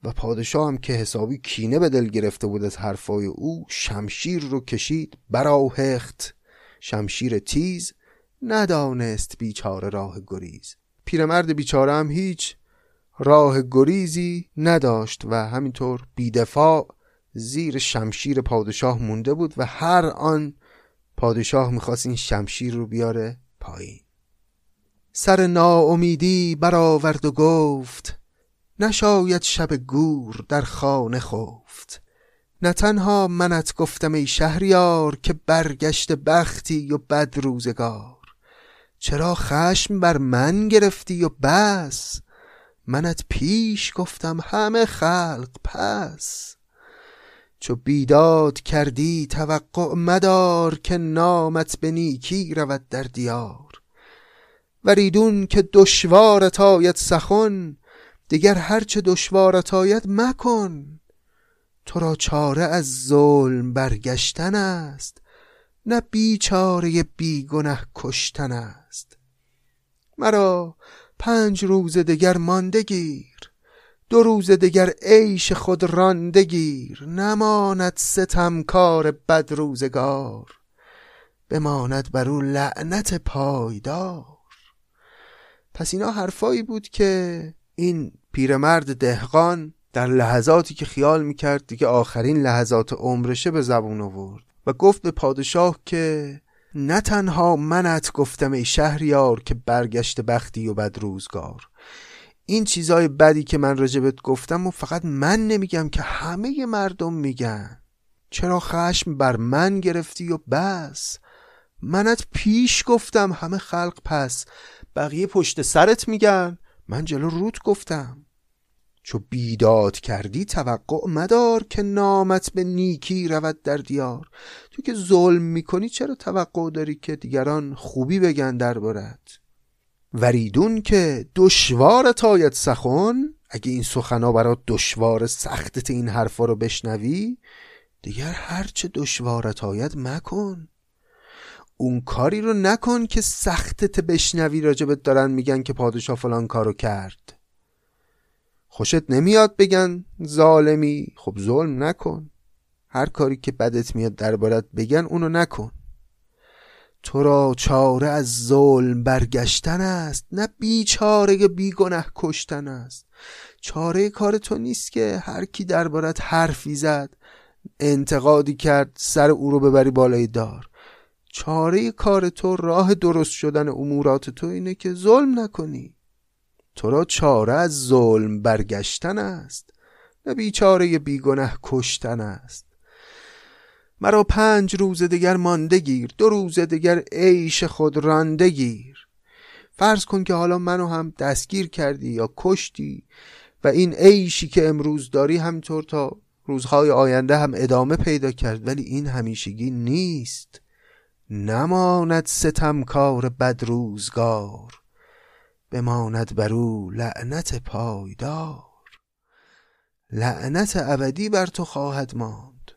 و پادشاه هم که حسابی کینه به دل گرفته بود از حرفای او شمشیر رو کشید براهخت. شمشیر تیز ندانست بیچاره راه گریز. پیرمرد بیچاره هم هیچ راه گریزی نداشت و همینطور بیدفاع زیر شمشیر پادشاه مونده بود و هر آن پادشاه می‌خواست این شمشیر رو بیاره پایین. سر ناامیدی برآورد و گفت نشاید شب گور در خانه خفت. نه تنها منت گفتم ای شهریار که برگشت بختی و بد روزگار. چرا خشم بر من گرفتی و بس؟ منت پیش گفتم همه خلق پس. چو بیداد کردی توقع مدار که نامت به نیکی رود در دیار. وریدون که دشوارت آید سخن دیگر هرچه دشوارت آید مکن. تو را چاره از ظلم برگشتن است نه بیچاره بیگنه کشتن است. مرا پنج روز دگر مانده گیر دو روز دگر عیش خود رانده گیر. نماند ستمکار بد روزگار بماند بر او لعنت پایدار. پس اینا حرفایی بود که این پیرمرد دهقان در لحظاتی که خیال می‌کرد دیگه آخرین لحظات عمرشه به زبون آورد و گفت به پادشاه که نه تنها منت گفتم ای شهریار که برگشت بختی و بد روزگار. این چیزای بدی که من رجبت گفتم و فقط من نمیگم که همه مردم میگن. چرا خشم بر من گرفتی و بس؟ منت پیش گفتم همه خلق پس. بقیه پشت سرت میگن. من جلو روت گفتم. چو بیداد کردی توقع مدار که نامت به نیکی رود در دیار. تو که ظلم می‌کنی چرا توقع داری که دیگران خوبی بگن دربارت؟ وریدون که دشوار تاید سخن. اگه این سخنا برات دشوار سختت این حرفا رو بشنوی دیگر هرچه دشوارت آید مکن. اون کاری رو نکن که سختت بشنوی راجبت دارن میگن که پادشاه فلان کارو کرد. خوشت نمیاد بگن ظالمی خب ظلم نکن. هر کاری که بدت میاد دربارت بگن اونو نکن. تو را چاره از ظلم برگشتن است نه بیچاره بیگنه کشتن است. چاره کار تو نیست که هر کی دربارت حرفی زد انتقادی کرد سر او رو ببری بالای دار. چاره کار تو راه درست شدن امورات تو اینه که ظلم نکنی. تو را چاره از ظلم برگشتن است نه بیچاره بیگنه کشتن است. مرا پنج روز دیگر مانده گیر دو روز دیگر عیش خود رانده گیر. فرض کن که حالا منو هم دستگیر کردی یا کشتی و این عیشی که امروز داری همینطور تا روزهای آینده هم ادامه پیدا کرد ولی این همیشگی نیست. نماند ستمکار بد روزگار بماند بر او لعنت پایدار. لعنت ابدی بر تو خواهد ماند.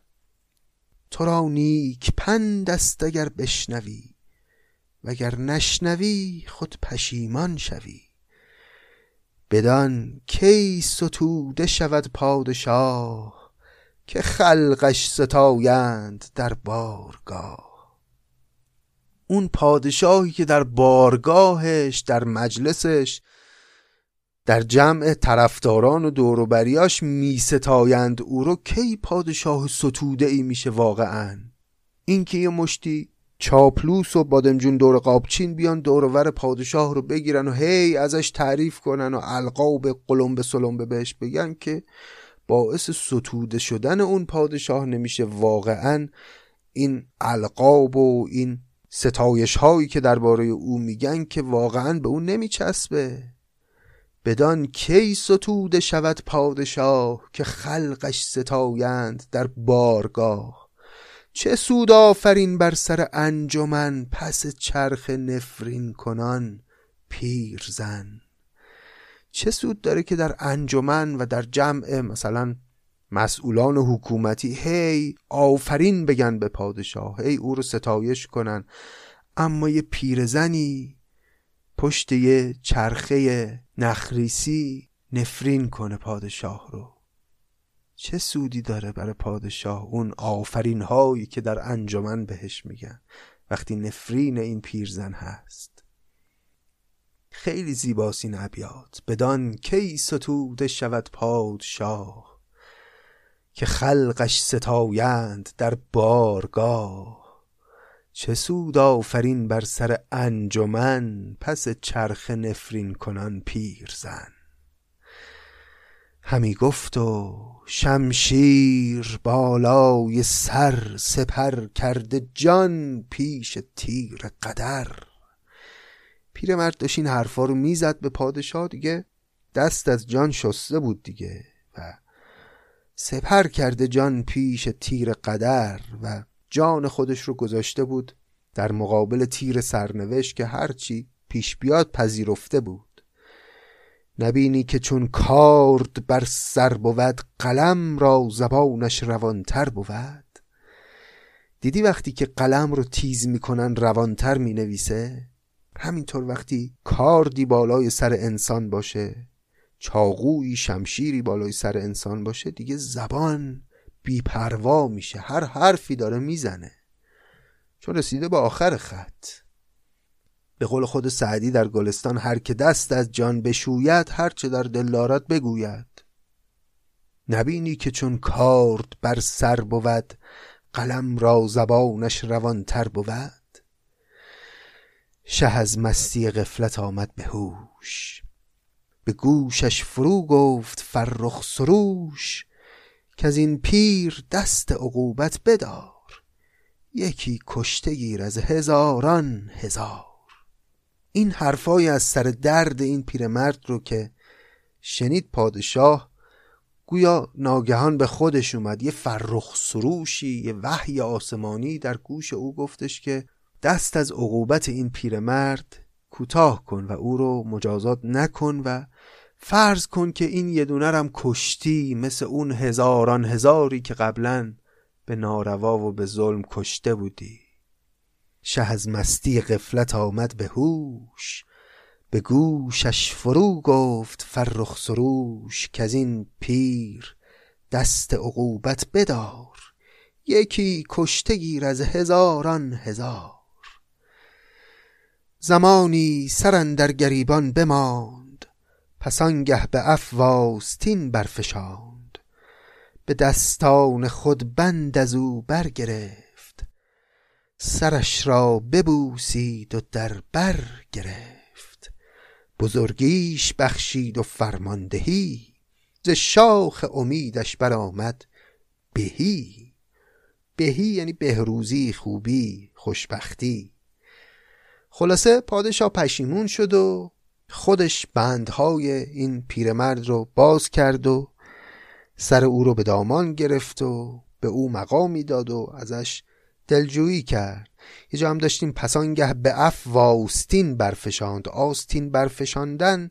تو را نیک پند است اگر بشنوی وگر نشنوی خود پشیمان شوی. بدان کی ستوده شود پادشاه که خلقش ستایند در بارگاه. اون پادشاهی که در بارگاهش در مجلسش در جمع طرفداران و دوروبریاش می ستایند او رو کی پادشاه ستوده ای میشه واقعا؟ این که یه مشتی چاپلوس و بادمجون دور قابچین بیان دورور پادشاه رو بگیرن و هی ازش تعریف کنن و القاب قلمبه سلمبه بهش بگن که باعث ستوده شدن اون پادشاه نمیشه واقعا. این القاب و این ستایش هایی که درباره او میگن که واقعا به اون نمیچسبه. بدان کی ستوده شود پادشاه که خلقش ستایند در بارگاه؟ چه سود آفرین بر سر انجمن پس چرخ نفرین کنان پیرزن؟ چه سود داره که در انجمن و در جمع مثلا مسئولان حکومتی هی آفرین بگن به پادشاه هی او رو ستایش کنن. اما یه پیرزنی پشت یه چرخه نخریسی نفرین کنه پادشاه رو. چه سودی داره برای پادشاه اون آفرین هایی که در انجمن بهش میگن وقتی نفرین این پیرزن هست؟ خیلی زیباست این ابیات. بدان کی ستوده شود پادشاه؟ که خلقش ستایند در بارگاه. چه سود آفرین بر سر انجمن پس چرخ نفرین کنان پیرزن. همی گفت و شمشیر بالای سر سپر کرده جان پیش تیر قدر. پیرمرد داشت این حرفا رو می‌زد به پادشاه دیگه. دست از جان شسته بود دیگه و سپر کرده جان پیش تیر قدر و جان خودش رو گذاشته بود در مقابل تیر سرنوشت که هرچی پیش بیاد پذیرفته بود. نبینی که چون کارد بر سر بود قلم را زبانش روانتر بود؟ دیدی وقتی که قلم رو تیز می‌کنن روانتر می‌نویسه؟ همینطور وقتی کاردی بالای سر انسان باشه چاقوی شمشیری بالای سر انسان باشه دیگه زبان بیپروا میشه. هر حرفی داره می‌زنه. چون رسیده به آخر خط. به قول خود سعدی در گلستان هر که دست از جان بشوید هر چه در دل دارد بگوید. نبینی که چون کارد بر سر بود قلم را زبانش روانتر بود؟ شه از مستی غفلت آمد به هوش. به گوشش فرو گفت فرخ سروش که از این پیر دست عقوبت بدار. یکی کشته گیر از هزاران هزار. این حرفای از سر درد این پیرمرد رو که شنید پادشاه گویا ناگهان به خودش اومد. یه فرخ سروشی یه وحی آسمانی در گوش او گفتش که دست از عقوبت این پیرمرد کوتاه کن و او رو مجازات نکن و فرض کن که این یه دونرم کشتی مثل اون هزاران هزاری که قبلا به ناروا و به ظلم کشته بودی. شه از مستی غفلت آمد به هوش به گوشش فرو گفت فرخ سروش که از این پیر دست عقوبت بدار یکی کشته گیر از هزاران هزار. زمانی سرن در گریبان بماند پس آنگه به افواستین برفشاند. به دستان خود بند از او برگرفت سرش را ببوسید و در بر گرفت. بزرگیش بخشید و فرماندهی ز شاخ امیدش برآمد بهی. بهی یعنی بهروزی خوبی خوشبختی. خلاصه پادشاه پشیمون شد و خودش بندهای این پیرمرد رو باز کرد و سر او رو به دامان گرفت و به او مقامی داد و ازش دلجویی کرد. یه جا هم داشتیم پسانگه به اف واستین برفشاند آستین برفشاندن.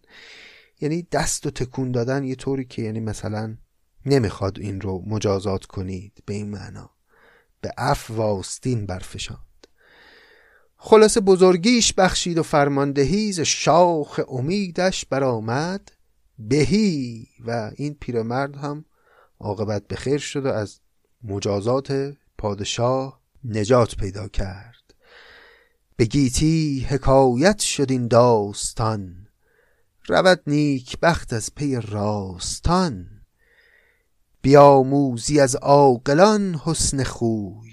یعنی دست و تکون دادن یه طوری که یعنی مثلا نمی‌خواد این رو مجازات کنید. به این معنا. به اف واستین برفشاند. خلاص بزرگیش بخشید و فرماندهی ز شاخ امیدش برآمد بهی و این پیرمرد هم عاقبت به خیر شد و از مجازات پادشاه نجات پیدا کرد. به گیتی حکایت شد این داستان رود نیک بخت از پی راستان. بیاموزی از عاقلان حسن خوی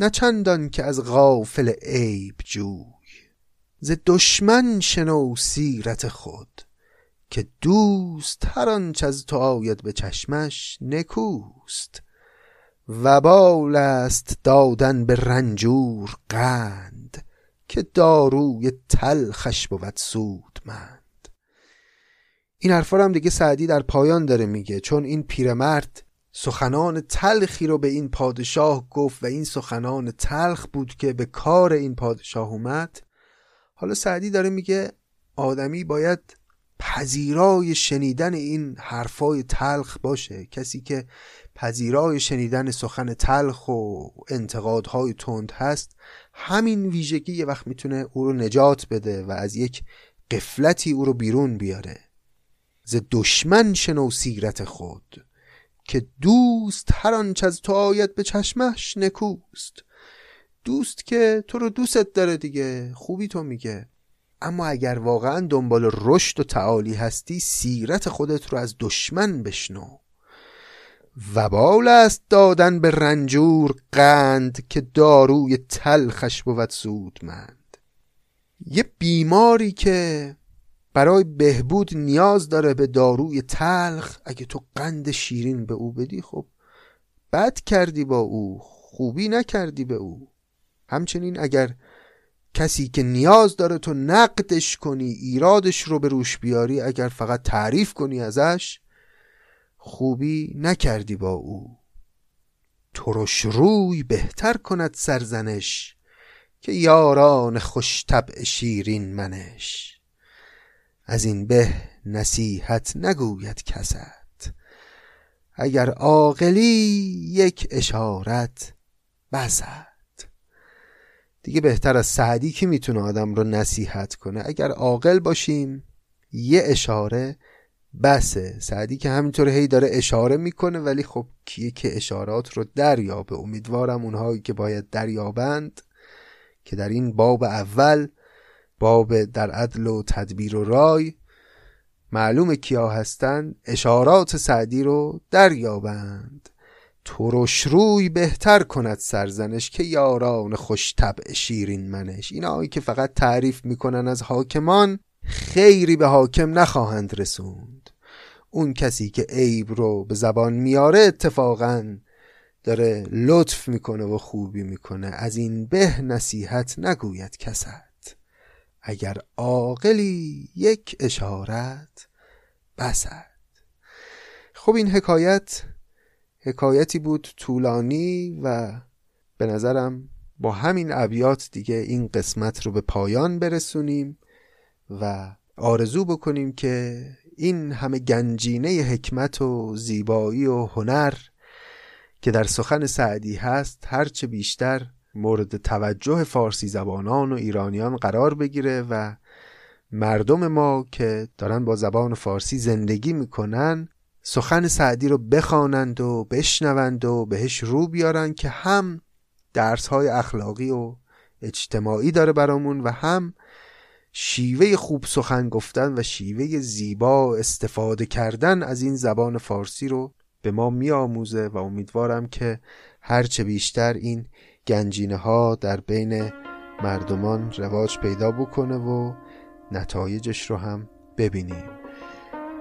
نه چندان که از غافل عیب جوی ز دشمن شنو سیرت خود که دوست هر آنچ از تو آید به چشمش نکوست. وبال است دادن به رنجور قند که داروی تلخش بود سودمند. این حرفا هم دیگه سعدی در پایان داره میگه چون این پیرمرد سخنان تلخی رو به این پادشاه گفت و این سخنان تلخ بود که به کار این پادشاه اومد. حالا سعدی داره میگه آدمی باید پذیرای شنیدن این حرفای تلخ باشه. کسی که پذیرای شنیدن سخن تلخ و انتقادهای تند هست همین ویژگی یه وقت می‌تونه او رو نجات بده و از یک قفلتی او رو بیرون بیاره. ز دشمن شنو سیرت خود. که دوست هر آنچه از تو آید به چشمش نکوست. دوست که تو رو دوستت داره دیگه خوبی تو میگه. اما اگر واقعا دنبال رشد و تعالی هستی سیرت خودت رو از دشمن بشنو. وبال است دادن به رنجور قند که داروی تلخش بود سودمند. یه بیماری که برای بهبود نیاز داره به داروی تلخ. اگه تو قند شیرین به او بدی خب بد کردی با او خوبی نکردی به او. همچنین اگر کسی که نیاز داره تو نقدش کنی ایرادش رو به روش بیاری اگر فقط تعریف کنی ازش خوبی نکردی با او. ترش روی بهتر کند سرزنش که یاران خوش طبع شیرین منش. از این به نصیحت نگوید کست. اگر عاقلی یک اشارت بسد دیگه بهتر از سعدی که می‌تونه آدم رو نصیحت کنه؟ اگر عاقل باشیم یه اشاره بسه. سعدی که همینطور هی داره اشاره می‌کنه ولی خب کیه که اشارات رو دریابه؟ امیدوارم اونهایی که باید دریابند که در این باب اول باب در عدل و تدبیر و رای معلوم کیا هستند اشارات سعدی رو دریابند. ترش روی بهتر کند سرزنش که یاران خوش طبع شیرین منش. اینایی که فقط تعریف می‌کنن از حاکمان خیری به حاکم نخواهند رسوند. اون کسی که عیب رو به زبان میاره اتفاقا داره لطف می‌کنه و خوبی می‌کنه. از این به نصیحت نگوید کست اگر عاقلی یک اشارت بسد. خب این حکایت حکایتی بود طولانی و به نظرم با همین ابیات دیگه این قسمت رو به پایان برسونیم و آرزو بکنیم که این همه گنجینه حکمت و زیبایی و هنر که در سخن سعدی هست هرچه بیشتر مورد توجه فارسی زبانان و ایرانیان قرار بگیره و مردم ما که دارن با زبان فارسی زندگی می‌کنن سخن سعدی رو بخوانند و بشنوند و بهش رو بیارن که هم درس های اخلاقی و اجتماعی داره برامون و هم شیوه خوب سخن گفتن و شیوه زیبا استفاده کردن از این زبان فارسی رو به ما میآموزه و امیدوارم که هرچه بیشتر این گنجینه ها در بین مردمان رواج پیدا بکنه و نتایجش رو هم ببینیم.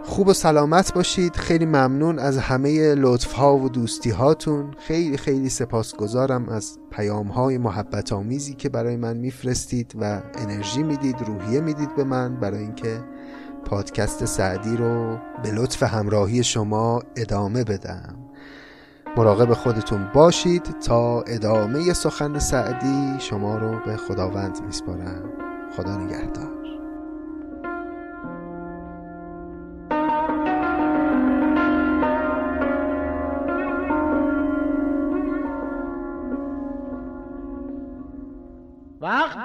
خوب و سلامت باشید. خیلی ممنون از همه لطف ها و دوستی هاتون خیلی خیلی سپاسگزارم از پیام های محبت آمیزی که برای من میفرستید و انرژی می‌دید روحیه می‌دید به من برای اینکه پادکست سعدی رو به لطف همراهی شما ادامه بدم. مراقب خودتون باشید تا ادامه سخن سعدی شما رو به خداوند میسپارم. خدا نگهدار. وقت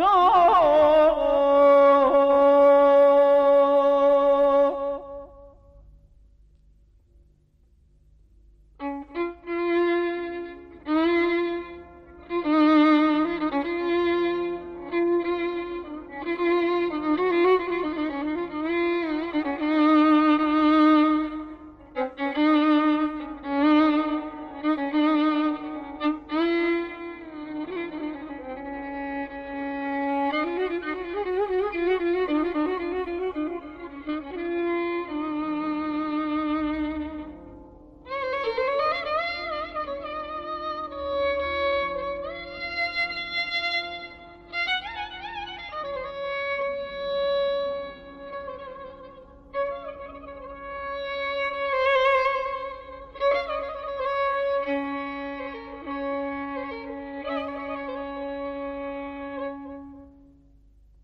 گه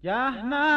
Yeah, yeah.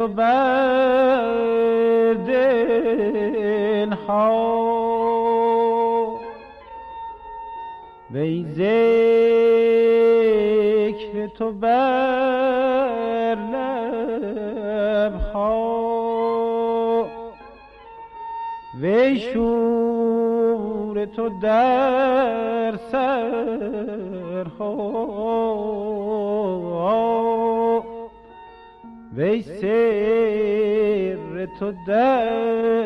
تو بر دل ها. وی ذکر تو بر لب ها. وی شور تو در سرها وی سر تو در